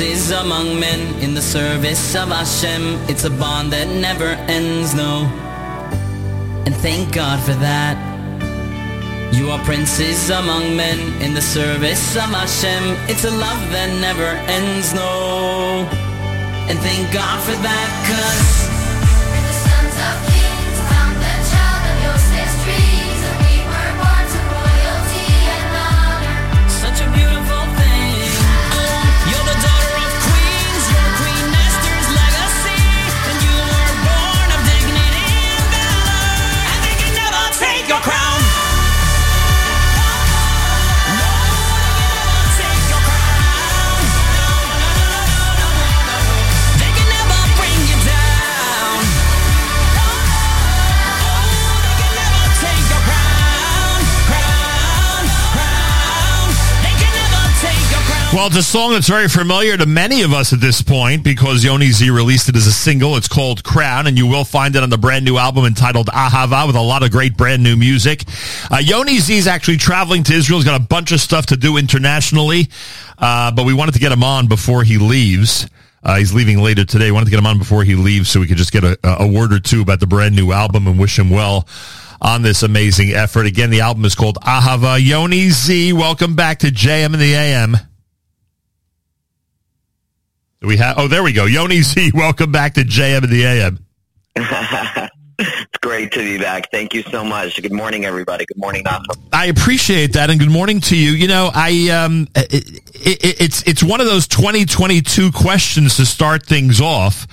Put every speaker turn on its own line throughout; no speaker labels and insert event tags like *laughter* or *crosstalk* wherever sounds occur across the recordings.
Princes among men in the service of Hashem. It's a bond that never ends, no. And thank God for that. You are princes among men in the service of Hashem. It's a love that never ends, no. And thank God for that, cause
Well, it's a song that's very familiar to many of us at this point because Yoni Z released it as a single. It's called Crown, and you will find it on the brand new album entitled Ahava with a lot of great brand new music. Uh, Yoni Z is actually traveling to Israel. He's got a bunch of stuff to do internationally, uh, but we wanted to get him on before he leaves. Uh, he's leaving later today. We wanted to get him on before he leaves so we could just get a, a word or two about the brand new album and wish him well on this amazing effort. Again, the album is called Ahava. Yoni Z, welcome back to JM and the AM. Do we have? Oh, there we go. Yoni Z, *laughs* welcome back to JM and the AM.
it's great to be back. Thank you so much. Good morning, everybody. Good morning, Nasa.
I appreciate that, and good morning to you. You know, I um, it, it, it's it's one of those 2022 questions to start things off,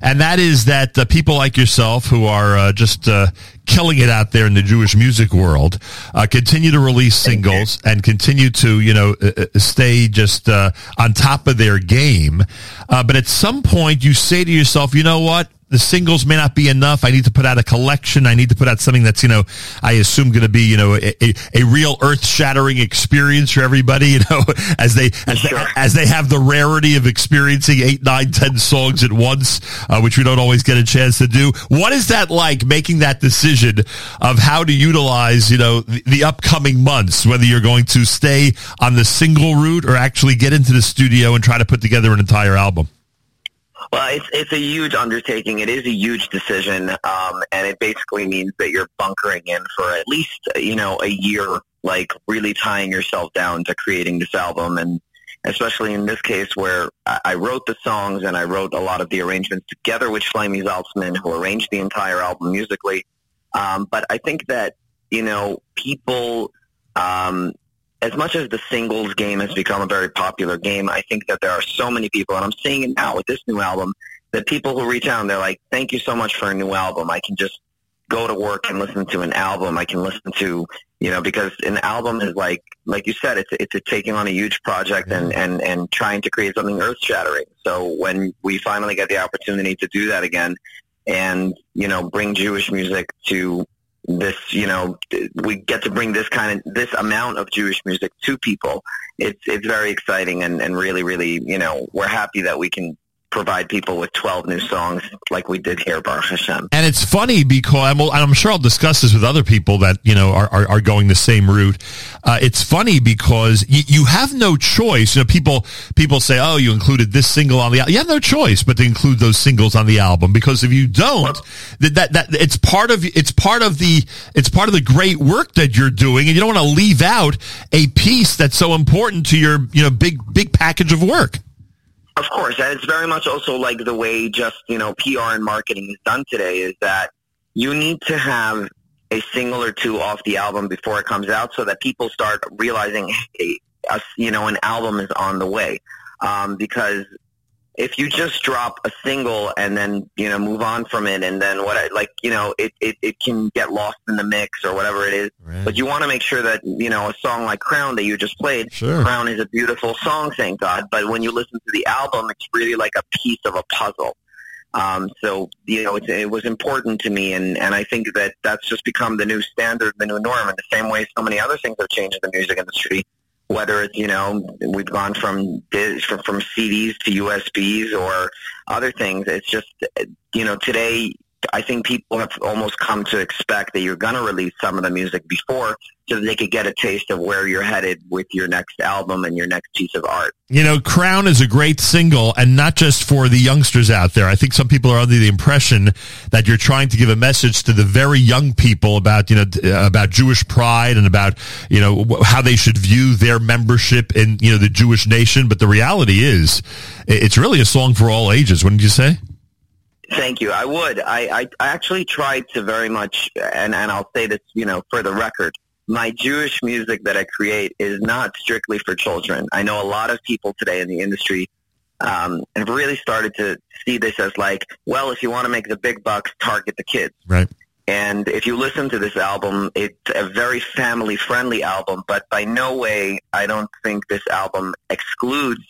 and that is that uh, people like yourself who are uh, just uh, killing it out there in the Jewish music world uh, continue to release singles and continue to you know uh, uh, stay just uh, on top of their game. Uh, but at some point, you say to yourself, you know what? The singles may not be enough. I need to put out a collection. I need to put out something that's, you know, I assume going to be, you know, a, a, a real earth shattering experience for everybody, *laughs* you know, as they, as,
Sure.
they, as they have the rarity of experiencing eight, nine, ten songs at once, uh, which we don't always get a chance to do. What is that like making that decision of how to utilize, you know, the, the upcoming months, whether you're going to stay on the single route or actually get into the studio and try to put together an entire album?
Well, it's it's a huge undertaking. It is a huge decision, um, and it basically means that you're bunkering in for at least you know a year, like really tying yourself down to creating this album, and especially in this case where I wrote the songs and I wrote a lot of the arrangements together with Shlomi Zaltzman, who arranged the entire album musically. Um, but I think that you know people. Um, as much as the singles game has become a very popular game, I think that there are so many people, and I'm seeing it now with this new album, that people who reach out and they're like, "Thank you so much for a new album. I can just go to work and listen to an album. I can listen to, you know, because an album is like, like you said, it's it's a taking on a huge project and and and trying to create something earth shattering. So when we finally get the opportunity to do that again, and you know, bring Jewish music to this, you know, we get to bring this kind of this amount of Jewish music to people. It's it's very exciting and and really really, you know, we're happy that we can provide people with 12 new songs like we did here, Baruch Hashem.
And it's funny because I'm, and I'm sure I'll discuss this with other people that you know are, are, are going the same route. Uh, it's funny because you, you have no choice. You know, people people say, "Oh, you included this single on the album." You have no choice but to include those singles on the album because if you don't, that, that that it's part of it's part of the it's part of the great work that you're doing, and you don't want to leave out a piece that's so important to your you know big big package of work.
Of course, and it's very much also like the way just you know PR and marketing is done today. Is that you need to have a single or two off the album before it comes out, so that people start realizing, hey, you know, an album is on the way. Um, because if you just drop a single and then you know move on from it, and then what, I- like you know, it, it it can get lost in the mix or whatever it is.
Right.
But you want to make sure that you know a song like Crown that you just played.
Sure.
Crown is a beautiful song, thank God. But when you listen to the album, it's really like a piece of a puzzle. Um, so you know, it, it was important to me, and and I think that that's just become the new standard, the new norm. In the same way, so many other things have changed in the music industry. Whether it's you know we've gone from from CDs to USBs or other things, it's just you know today I think people have almost come to expect that you're going to release some of the music before so that they could get a taste of where you're headed with your next album and your next piece of art.
You know, Crown is a great single, and not just for the youngsters out there. I think some people are under the impression that you're trying to give a message to the very young people about, you know, uh, about Jewish pride and about, you know, how they should view their membership in, you know, the Jewish nation. But the reality is, it's really a song for all ages, wouldn't you say?
Thank you. I would. I, I, I actually tried to very much, and, and I'll say this, you know, for the record, my Jewish music that I create is not strictly for children. I know a lot of people today in the industry um, have really started to see this as like, well, if you want to make the big bucks, target the kids.
Right.
And if you listen to this album, it's a very family friendly album, but by no way, I don't think this album excludes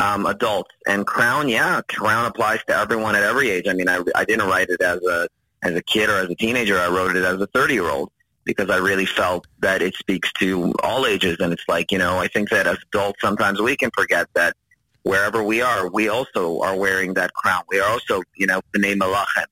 um, adults. And Crown, yeah, Crown applies to everyone at every age. I mean, I, I didn't write it as a as a kid or as a teenager. I wrote it as a 30 year old because I really felt that it speaks to all ages. And it's like, you know, I think that as adults, sometimes we can forget that wherever we are, we also are wearing that crown. We are also, you know, the name Malachem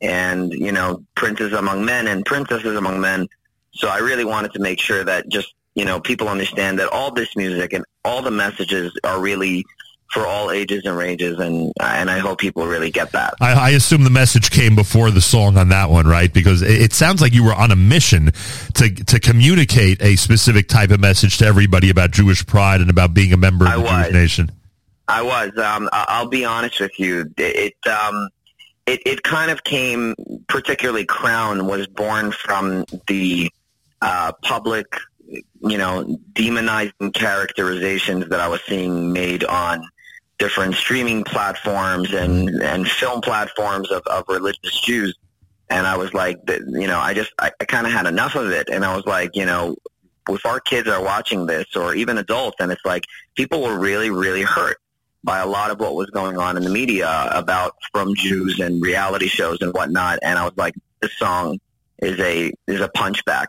and, you know, princes among men and princesses among men. So I really wanted to make sure that just, you know, people understand that all this music and all the messages are really for all ages and ranges. And, and I hope people really get that.
I, I assume the message came before the song on that one, right? Because it, it sounds like you were on a mission to to communicate a specific type of message to everybody about Jewish pride and about being a member of
I
the Jewish nation.
I was. Um, I'll be honest with you. It um, it it kind of came. Particularly, Crown was born from the uh, public, you know, demonizing characterizations that I was seeing made on different streaming platforms and and film platforms of, of religious Jews. And I was like, you know, I just I, I kind of had enough of it. And I was like, you know, if our kids are watching this or even adults, and it's like people were really really hurt by a lot of what was going on in the media about from Jews and reality shows and whatnot. And I was like, this song is a is a punchback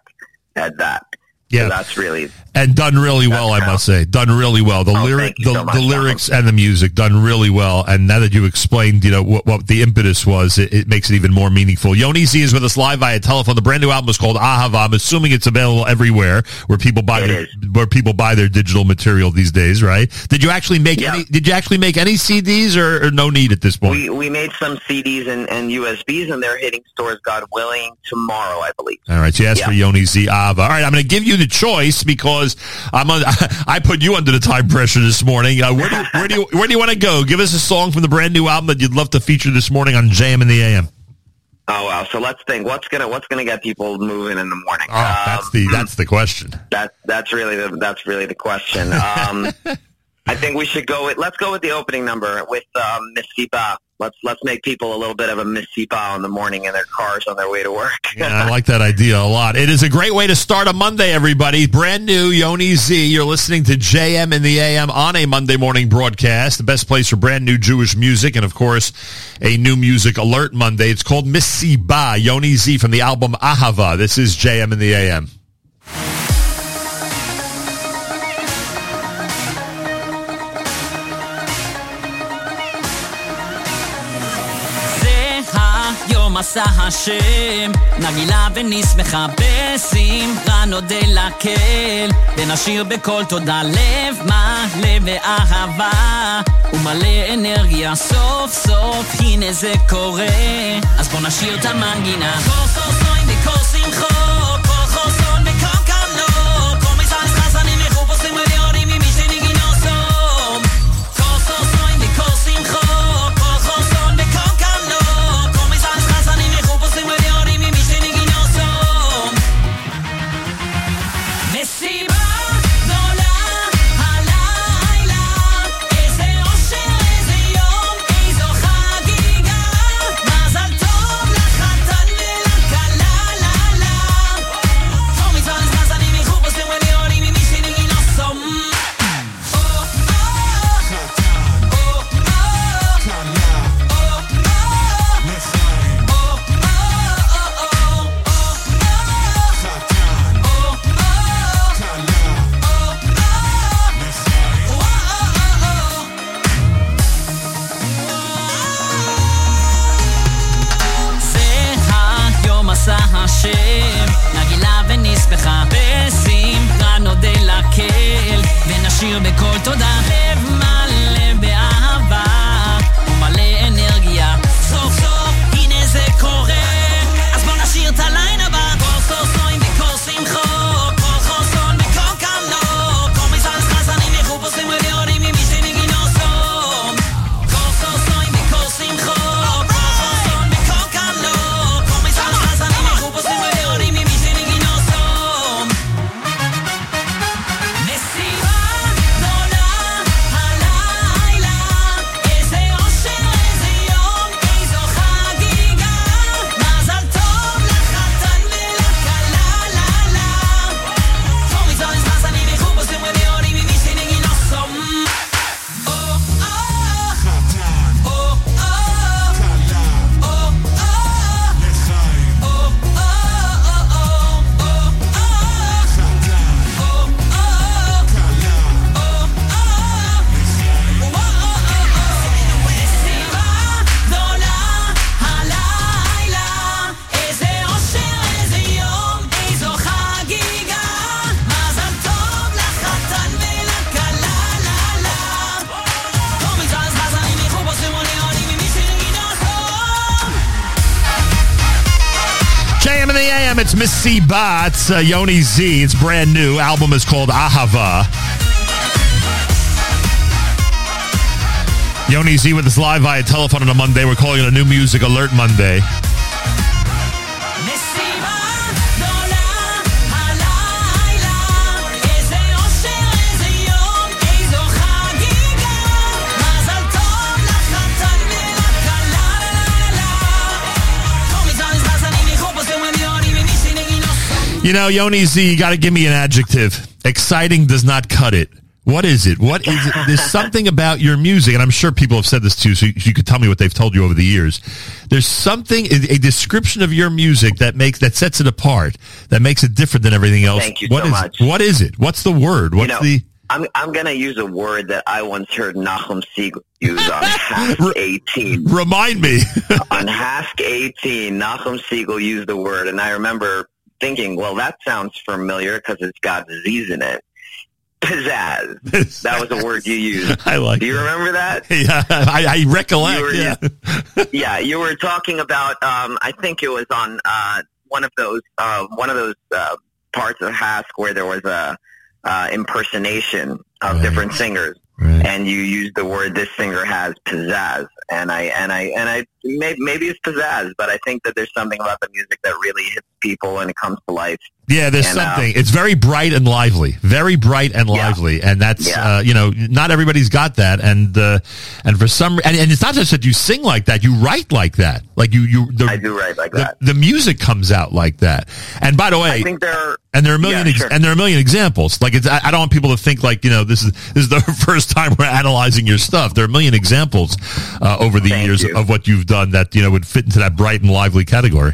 at that.
Yeah.
So that's really
And done really well, I must say. Done really well. The
Oh,
lyric, the,
so much,
the lyrics and the music done really well. And now that you explained, you know, what, what the impetus was, it, it makes it even more meaningful. Yoni Z is with us live via telephone. The brand new album is called Ahava. I'm assuming it's available everywhere where people buy
It
their,
is.
where people buy their digital material these days, right? Did you actually make
Yeah.
any, did you actually make any CDs or, or no need at this point?
we we made some CDs and, and USBs and they're hitting stores God willing tomorrow, I believe.
All right, so you asked for Yoni Z Ava. All right, I'm going to give you the choice because I'm on, *laughs* I put you under the time pressure this morning. Uh, where, do you, where do you where do you want to go? Give us a song from the brand new album that you'd love to feature this morning on Jam in the AM.
Oh wow! So let's think. What's gonna What's gonna get people moving in the morning?
Oh, that's
Um,
the that's the question.
That that's really the that's really the question. Um, *laughs* I think we should go with let's go with the opening number with um, Miss let's let's make people a little bit of a misiba in the morning in their cars on their way to work.
Yeah, I like that idea a lot. It is a great way to start a Monday, everybody. Brand new Yoni Z. You're listening to JM in the AM on a Monday morning broadcast. The best place for brand new Jewish music and, of course, a new music alert Monday. It's called Misiba. Yoni Z from the album Ahava. This is JM in the AM.
עשה השם, נגילה ונשמחה בשמחה נודה לקהל, ונשיר בקול תודה לב מלא באהבה, ומלא אנרגיה סוף סוף, הנה זה קורה, אז בוא נשיר את המנגינה. כל חוסון
Misiba. It's uh, Yoni Z. It's brand new. Album is called Ahava. Yoni Z with us live via telephone on a Monday. We're calling it a new music alert Monday. You know, Yoni Z, you got to give me an adjective. Exciting does not cut it. What is it? What is it? There's *laughs* something about your music, and I'm sure people have said this too, so you, you could tell me what they've told you over the years. There's something, a description of your music that makes that sets it apart, that makes it different than everything else.
Thank you
What
so
is-
much.
What is it? What's the word? What's
you know,
the?
I'm I'm gonna use a word that I once heard Nachum Segal use on *laughs*
HASC
18.
Remind me.
on HASC 18, Nachum Segal used the word, and I remember thinking, well, that sounds familiar because it's got Z's in it. Pizzazz. *laughs* That was a word you used. *laughs*
I like.
Do you
it.
remember that? *laughs*
Yeah, I, I recollect.
You were-
yeah.
yeah, you were talking about. Um, I think it was on uh, one of those uh, one of those uh, parts of HASC where there was a uh, impersonation of
Right.
different singers,
Right.
and you used the word "this singer has pizzazz," and I and I and I maybe, maybe it's pizzazz, but I think that there's something about the music that really hits people and it comes to life.
Yeah, there's
And, uh,
something. it's very bright and lively, very bright and
Yeah.
lively, and that's
Yeah.
uh, you know not everybody's got that, and uh, and for some and, and it's not just that you sing like that, you write like that, like you you the
I do write like
the,
that.
the music comes out like that. And by the way,
I think there are
and there are a million
Yeah,
ex-
sure.
and there are a million examples. Like it's I, I don't want people to think like you know this is this is the *laughs* first time we're analyzing your stuff. There are a million examples uh, over the
Thank
years
you.
of what you've done that you know would fit into that bright and lively category.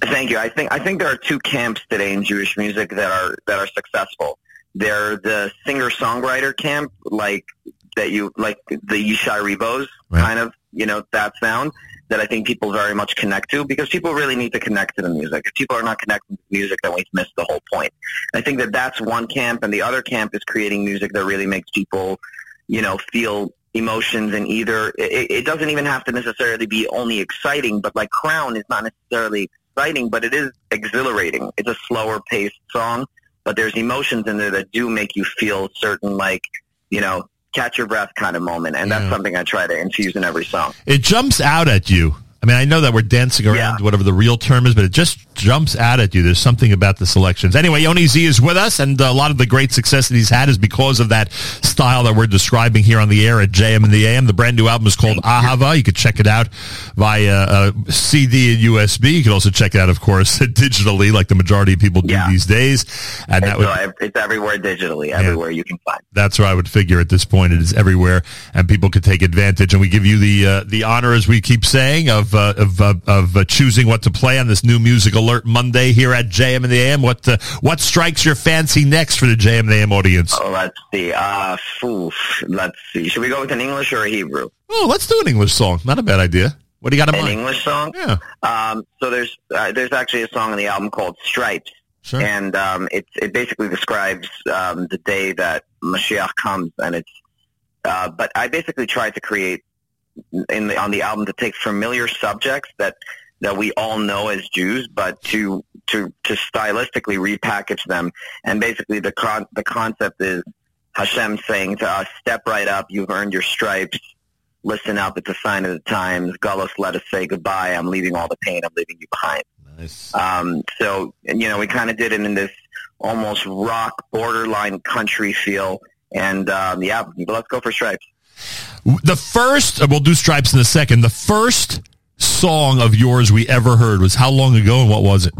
Thank you. I think I think there are two camps today in Jewish music that are that are successful. They're the singer songwriter camp, like that you like the Yishai Ribo's
Right.
kind of you know that sound that I think people very much connect to because people really need to connect to the music. If people are not connecting to music, then we've missed the whole point. I think that that's one camp, and the other camp is creating music that really makes people, you know, feel emotions and either it, it doesn't even have to necessarily be only exciting, but like Crown is not necessarily exciting, but it is exhilarating. It's a slower paced song, but there's emotions in there that do make you feel certain, like, you know, catch your breath kind of moment. And
Yeah.
that's something I try to infuse in every song.
It jumps out at you. I mean, I know that we're dancing around
Yeah.
whatever the real term is, but it just jumps out at you. There's something about the selections. Anyway, Yoni Z is with us, and a lot of the great success that he's had is because of that style that we're describing here on the air at JM and the AM. The brand new album is called Ahava. You can check it out via uh, CD and USB. You can also check it out, of course, *laughs* digitally, like the majority of people do
Yeah.
these days. And that
It's,
would
uh, it's everywhere digitally, everywhere you can find.
that's where I would figure at this point. It is everywhere, and people could take advantage. And we give you the uh, the honor, as we keep saying, of uh, of uh, of uh, choosing what to play on this new music alert Monday here at JM and the AM. What uh, what strikes your fancy next for the JM and the AM audience?
Oh, let's see. Uh, oof, let's see. Should we go with an English or a Hebrew?
Oh, let's do an English song. Not a bad idea. What do you got in
An
mind?
English song?
Yeah,
Um, so there's uh, there's actually a song on the album called Stripes,
sure.
and um, it it basically describes um, the day that Mashiach comes, and it's. Uh, but I basically tried to create in the, on the album to take familiar subjects that that we all know as Jews, but to to to stylistically repackage them, and basically the con- the concept is Hashem saying to us, "Step right up, you've earned your stripes." Listen up, it's a sign of the times. Gullus, let us say goodbye. I'm leaving all the pain. I'm leaving you behind.
Nice.
Um, so, you know, we kind of did it in this almost rock, borderline country feel. And um, yeah, let's go for Stripes.
The first, we'll do Stripes in a second. The first song of yours we ever heard was how long ago, and what was it?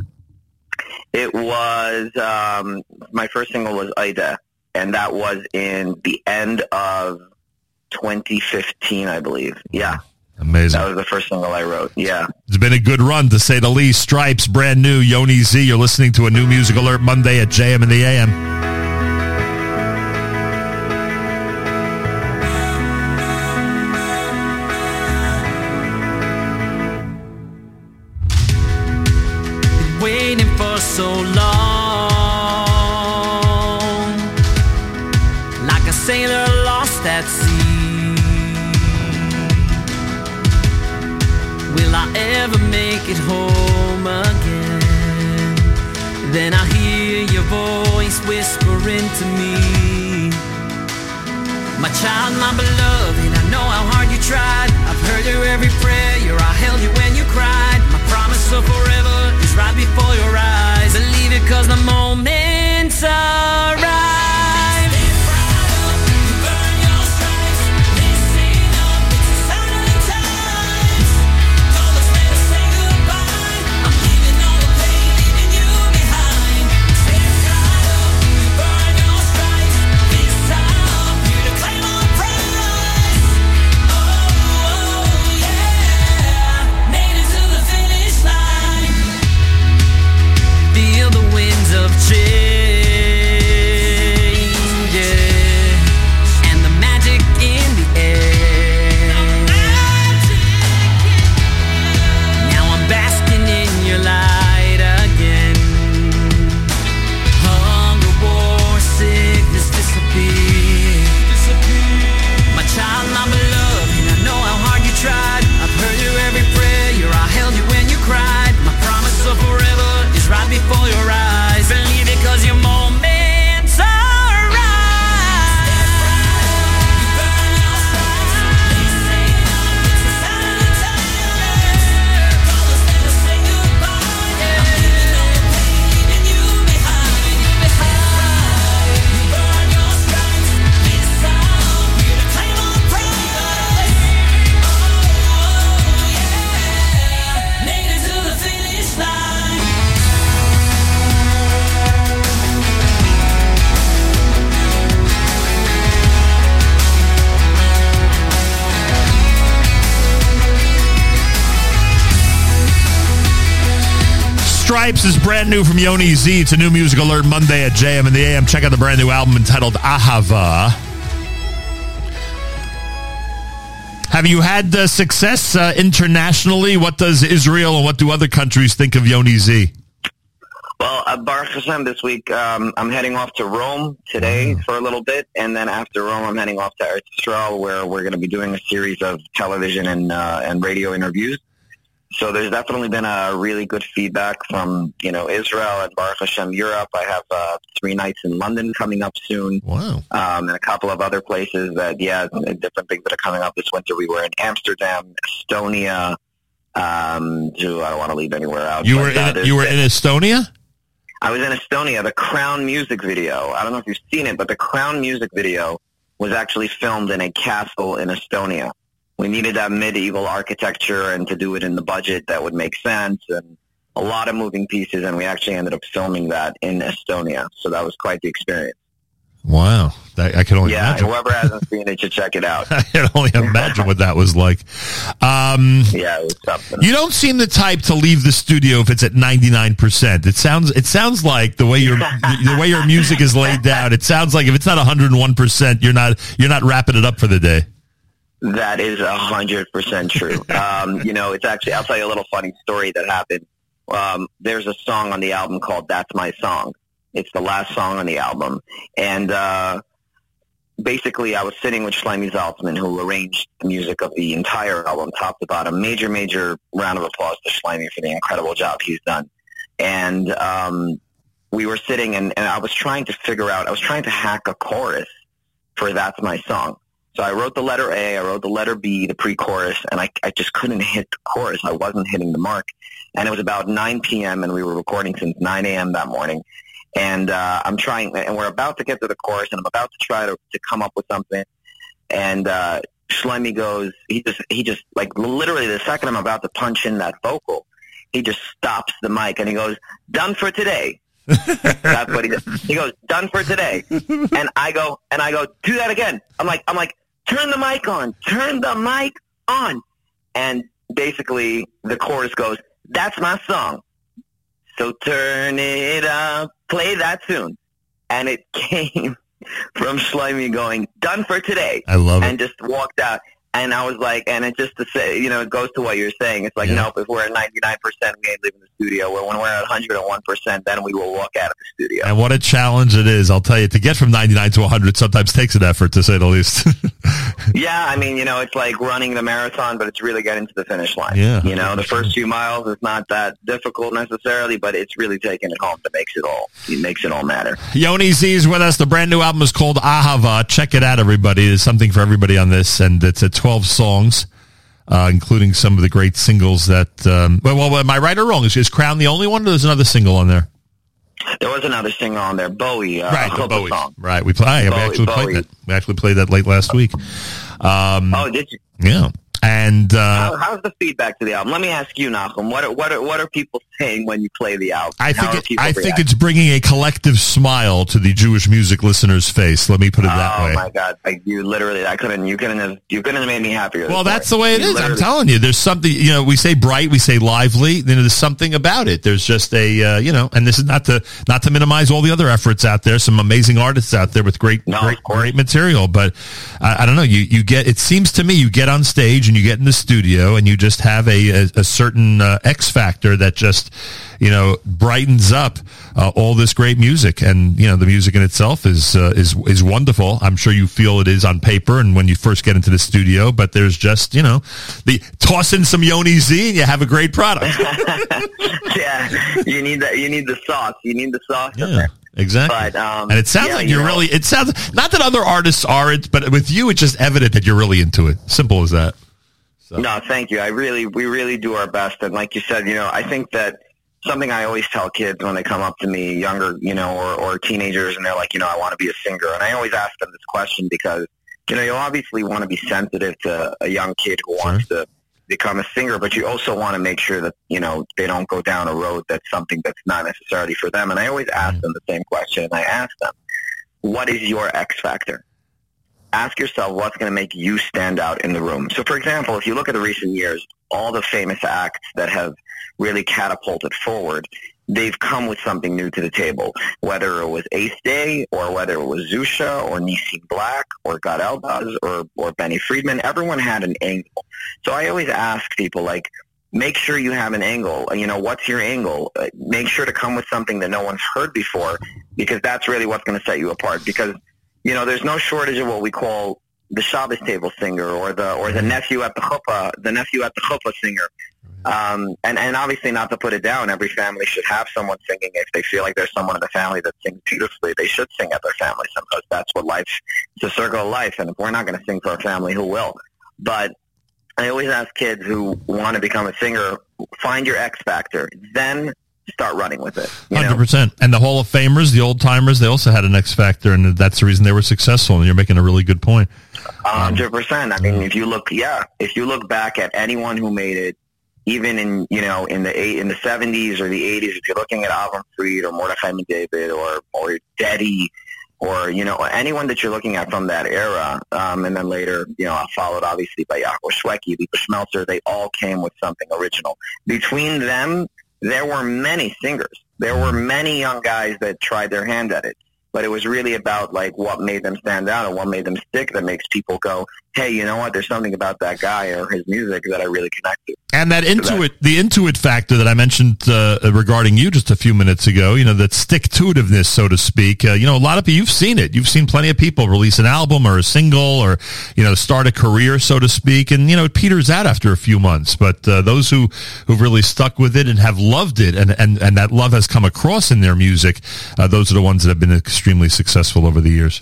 It was um, my first single was Ida, and that was in the end of 2015, I believe. Yeah,
Amazing.
that was the first single I wrote. Yeah.
It's been a good run, to say the least. Stripes, brand new. Yoni Z, you're listening to a new music alert Monday at JM and the AM.
Will I ever make it home again? Then I hear your voice whispering to me. My child, my beloved, I know how hard you tried. I've heard your every prayer. I held you when you cried. My promise of forever is right before your eyes. Believe it, cause the moment's arrived.
Stripes is brand new from Yoni Z. It's a new music alert Monday at JM and the AM. Check out the brand new album entitled Ahava. Have you had uh, success uh, internationally? What does Israel and what do other countries think of Yoni Z?
Well, uh, Baruch Hashem, this week um, I'm heading off to Rome today for a little bit, and then after Rome, I'm heading off to Eretz Yisrael, where we're going to be doing a series of television and uh, and radio interviews. So there's definitely been a really good feedback from you know Israel and Baruch Hashem Europe. I have uh, three nights in London coming up soon,
Wow.
um, and a couple of other places that yeah, different things that are coming up this winter. We were in Amsterdam, Estonia. Um, I don't want to leave anywhere out.
You were in, you were in Estonia?
I was in Estonia, the Crown music video. I don't know if you've seen it, but the Crown music video was actually filmed in a castle in Estonia. We needed that medieval architecture and to do it in the budget that would make sense and a lot of moving pieces and we actually ended up filming that in Estonia. So that was quite the experience.
Wow. That, I can only
yeah,
imagine.
whoever hasn't seen it should check it out. *laughs*
I can only imagine what that was like. Um,
Yeah, it was something.
You don't seem the type to leave the studio if it's at ninety nine percent. It sounds it sounds like the way your *laughs* the way your music is laid down. It sounds like if it's not one hundred and one percent, you're not you're not wrapping it up for the day.
That is a hundred percent true. *laughs* Um, you know, it's actually I'll tell you a little funny story that happened. Um, there's a song on the album called "That's My Song." It's the last song on the album, and uh, basically, I was sitting with Shlomi Zaltzman, who arranged the music of the entire album, top to bottom. Major, major round of applause to Shlomi for the incredible job he's done. And um, we were sitting, and, and I was trying to figure out. I was trying to hack a chorus for "That's My Song." So I wrote the letter A, I wrote the letter B, the pre-chorus, and I, I just couldn't hit the chorus. I wasn't hitting the mark. And it was about 9 p.m., and we were recording since 9 a.m. that morning. And uh, I'm trying, and we're about to get to the chorus, and I'm about to try to, to come up with something. And uh, Shlomi goes, he just, he just, like, literally the second I'm about to punch in that vocal, he just stops the mic, and he goes, done for today. That's what he did. He goes, done for today. *laughs* And I go, and I go, do that again. I'm like, I'm like, turn the mic on, turn the mic on. And basically the chorus goes, that's my song. So turn it up, play that soon. And it *laughs* came from Shlomi going, done for today.
I love it,
And just walked out. And I was like, and it just to say, you know, it goes to what you're saying. It's like,
Yeah.
nope, if we're at 99%, we ain't leaving the studio. When we're at 101%, then we will walk out of the studio.
And what a challenge it is, I'll tell you. To get from 99 to 100 sometimes takes an effort, to say the least. *laughs*
Yeah, I mean, you know, it's like running the marathon, but it's really getting to the finish line.
Yeah.
You know, the first few miles is not that difficult necessarily, but it's really taking it home that makes it all it makes it all matter.
Yoni Z is with us. The brand new album is called Ahava. Check it out, everybody. There's something for everybody on this, and it's at 12 songs, uh, including some of the great singles that. Um, well, well, am I right or wrong? Is, is Crown the only one, or there's another single on there?
There was another singer on there, Bowie, uh,
right, the Bowie.
song.
Right, we play. we
Bowie-
actually played
Bowie.
that. We actually played that late last week. Um,
Oh, did you?
yeah, and uh,
How, how's the feedback to the album? Let me ask you, Nachum. What are, what are what are people saying when you play the album?
I
How
think it, I think it's bringing a collective smile to the Jewish music listeners' face. Let me put it that
oh
way.
Oh my god! Like, you literally, I couldn't. You couldn't have. You couldn't have made me happier.
Well, that's the way it is. I'm telling you, there's something. You know, we say bright, we say lively. Then there's something about it. There's just a, uh, you know, and this is not to not to minimize all the other efforts out there. Some amazing artists out there with great,
No,
great, great material. But I, I don't know. You you get. It seems to me you get on stage and you get in the studio and you just have a a, a certain uh, X factor that just you know brightens up uh, all this great music. And you know the music in itself is uh, is is wonderful. I'm sure you feel it is on paper and when you first get into the studio. But there's just you know the toss in some Yoni Z and you have a great product. *laughs* *laughs*
yeah, you need that. You need the sauce. You need the sauce
yeah. Exactly,
But, um,
and it sounds
yeah,
like
you
you're
know-
really. It sounds not that other artists aren't, but with you, it's just evident that you're really into it. Simple as that.
No, thank you. I really, we really do our best. And like you said, you know, I think that something I always tell kids when they come up to me, younger, you know, or, or teenagers, and they're like, you know, I want to be a singer. And I always ask them this question because, you know, you obviously want to be sensitive to a young kid who wants to become a singer, but you also want to make sure that, you know, they don't go down a road that's something that's not necessarily for them. And I always ask mm. them the same question. And I ask them, what is your X factor? Ask yourself what's going to make you stand out in the room. So, for example, if you look at the recent years, all the famous acts that have really catapulted forward, they've come with something new to the table. Whether it was 8th Day or whether it was Zusha or Nissim Black or Gad Elbaz or, or Benny Friedman, everyone had an angle. So I always ask people like, make sure you have an angle. You know, what's your angle? Uh, Make sure to come with something that no one's heard before because that's really what's going to set you apart. Because, you know, there's no shortage of what we call the Shabbos table singer or the or the nephew at the chuppah, the nephew at the chuppah singer. Um, and, and obviously not to put it down, every family should have someone singing. If they feel like there's someone in the family that sings beautifully, they should sing at their family because that's what life, it's a circle of life. And if we're not going to sing for our family, who will? But I always ask kids who want to become a singer, find your X factor, then start running with it.
Hundred percent. And the Hall of Famers, the old timers, they also had an X factor, and that's the reason they were successful. And you're making a really good point.
A hundred percent. I mean, if you look, yeah, if you look back at anyone who made it, even in you know in the eight in the seventies or the eighties, if you're looking at Avram Fried or Mordechai David or or Dedi or you know anyone that you're looking at from that era, um, and then later you know followed obviously by Yaakov Shweki, Lipa Schmelzer, they all came with something original. Between them, there were many singers. There were many young guys that tried their hand at it. But it was really about like what made them stand out and what made them stick that makes people go, hey, you know what? There's something about that guy or his music that I really connect to.
And that intuit, the intuit factor that I mentioned uh, regarding you just a few minutes ago, you know, that stick to itiveness, so to speak. Uh, you know, a lot of people, you've seen it. You've seen plenty of people release an album or a single or, you know, start a career, so to speak. And, you know, it peters out after a few months. But uh, those who, who've really stuck with it and have loved it and, and, and that love has come across in their music, uh, those are the ones that have been extremely successful over the years.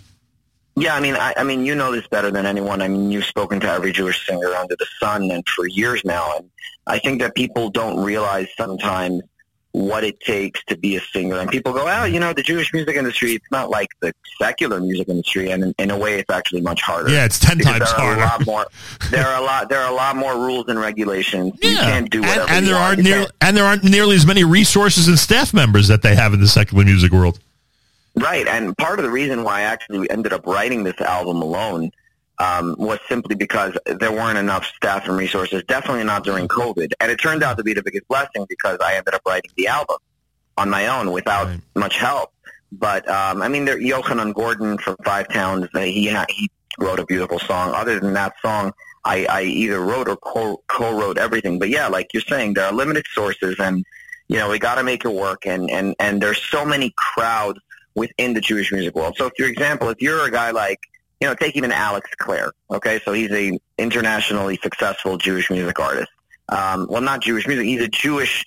Yeah, I mean, I, I mean, you know this better than anyone. I mean, you've spoken to every Jewish singer under the sun, and for years now. And I think that people don't realize sometimes what it takes to be a singer. And people go, "Oh, you know, the Jewish music industry. It's not like the secular music industry, and in, in a way, it's actually much harder.
Yeah, it's 10 times harder.
A lot more. There are a lot. There are a lot more rules and regulations. You can't do whatever.
and, and there aren't near, and there aren't nearly as many resources and staff members that they have in the secular music world.
Right, and part of the reason why I actually ended up writing this album alone um, was simply because there weren't enough staff and resources, definitely not during COVID. And it turned out to be the biggest blessing because I ended up writing the album on my own without
Right.
much help. But, um, I mean, there, Yochanan Gordon from Five Towns, uh, he, he wrote a beautiful song. Other than that song, I, I either wrote or co- co-wrote everything. But yeah, like you're saying, there are limited sources and, you know, we got to make it work. And, and, and there's so many crowds within the Jewish music world. So, for example, if you're a guy like, you know, take even Alex Clare, okay? So he's a internationally successful Jewish music artist. Um, well, not Jewish music. He's a Jewish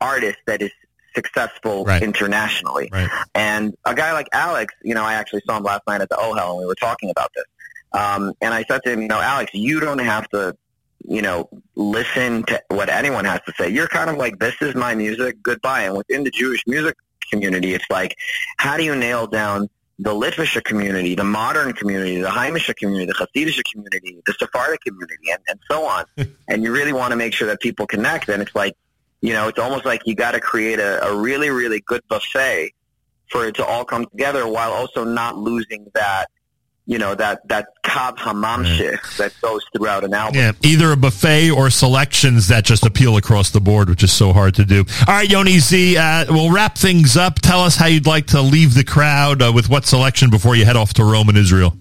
artist that is successful
Right.
internationally.
Right.
And a guy like Alex, you know, I actually saw him last night at the OHEL and we were talking about this. Um, and I said to him, you know, Alex, you don't have to, you know, listen to what anyone has to say. You're kind of like, this is my music, goodbye. And within the Jewish music community, it's like, how do you nail down the Litvisha community, the modern community, the Heimisha community, the Hasidisha community, the Sephardic community, and, and so on. *laughs* and you really want to make sure that people connect. And it's like, you know, it's almost like you got to create a, a really, really good buffet for it to all come together while also not losing that, you know, that, that Kav Hamamshich that goes throughout an album.
Yeah, either a buffet or selections that just appeal across the board, which is so hard to do. All right, Yoni Z, uh, we'll wrap things up. Tell us how you'd like to leave the crowd uh, with what selection before you head off to Rome and Israel.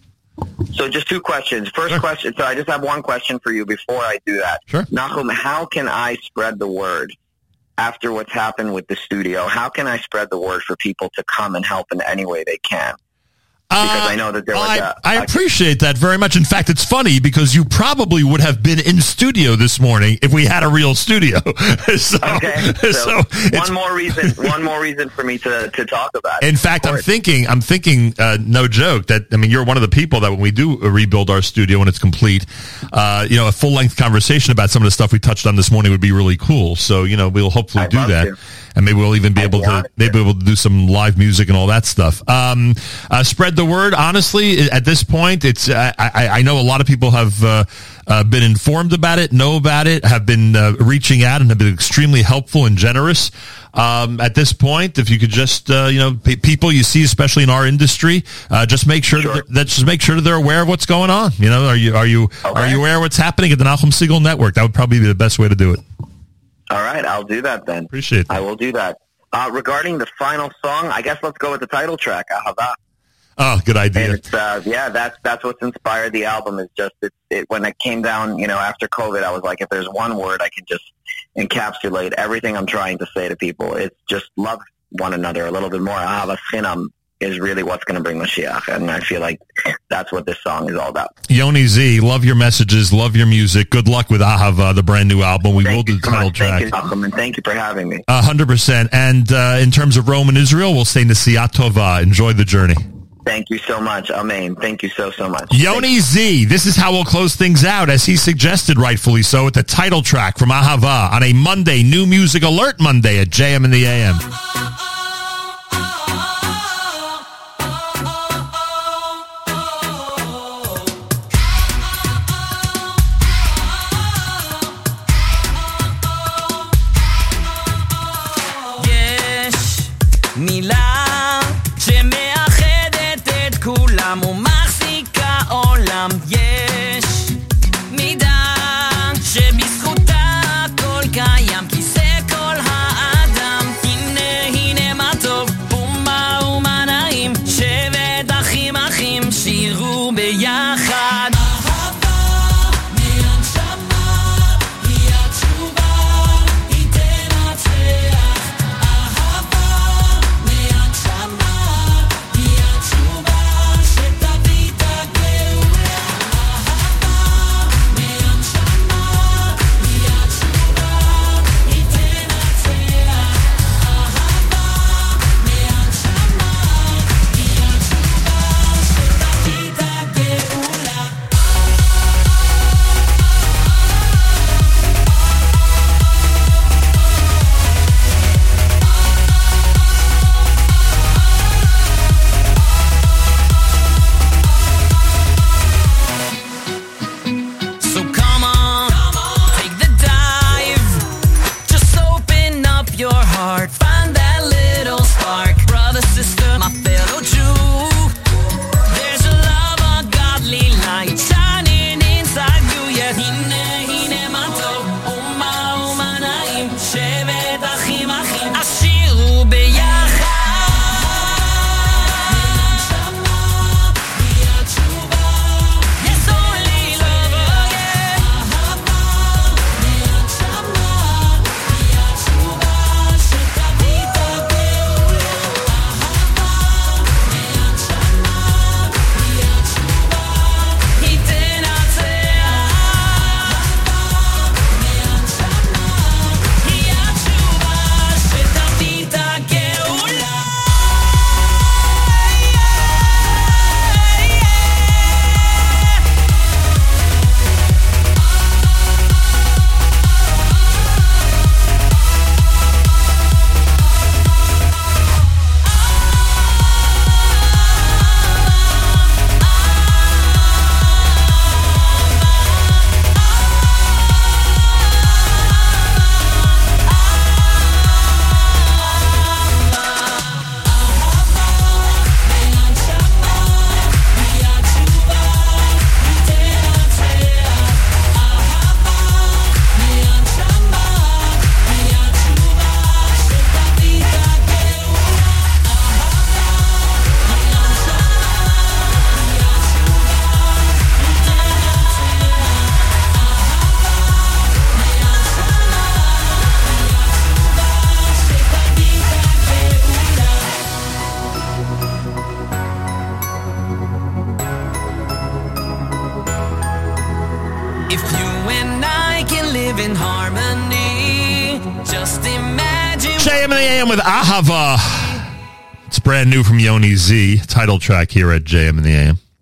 So just two questions. First
Sure.
question. So I just have one question for you before I do that.
Sure.
Nahum, how can I spread the word after what's happened with the studio? How can I spread the word for people to come and help in any way they can? Because I know that there was
I,
a-
I appreciate that very much. In fact, it's funny because you probably would have been in studio this morning if we had a real studio. *laughs* so,
Okay. So,
so
one more reason. One more reason for me to, to talk about it.
In fact, I'm thinking, I'm thinking, uh, no joke, that I mean, you're one of the people that when we do rebuild our studio when it's complete, uh, you know, a full length conversation about some of the stuff we touched on this morning would be really cool. So, you know, we'll hopefully
I'd
do that.
to.
And maybe we'll even be able to maybe we'll do some live music and all that stuff. Um, uh, spread the word. Honestly, at this point, it's I, I, I know a lot of people have uh, uh, been informed about it, know about it, have been uh, reaching out, and have been extremely helpful and generous. Um, at this point, if you could just uh, you know pe- people you see, especially in our industry, uh, just make sure
Sure.
that, that just make sure that they're aware of what's going on. You know, are you are you are you aware of what's happening at the Nachum Segal Network? That would probably be the best way to do it.
All right, I'll do that then.
Appreciate that.
I will do that. Uh, regarding the final song, I guess let's go with the title track, Ahava.
Oh, good
And
idea.
it's uh, yeah, that's that's what's inspired the album. Is just it, it when it came down, you know, after COVID, I was like, if there's one word I can just encapsulate everything I'm trying to say to people, it's just love one another a little bit more. Ahava chinam is really what's going to bring Mashiach, and I feel like that's what this song is all about.
Yoni Z, love your messages, love your music. Good luck with Ahava, the brand new album. We will do the title
much. Thank you, Malcolm, and thank you for having me.
A hundred percent. And uh, in terms of Rome and Israel, we'll say Tova. Enjoy the journey.
Thank you so much. Amen. Thank you so, so much.
Yoni Z, this is how we'll close things out, as he suggested, rightfully so, with the title track from Ahava on a Monday, New Music Alert Monday at JM in the AM. It's brand new from Yoni Z, title track here at JM in the AM.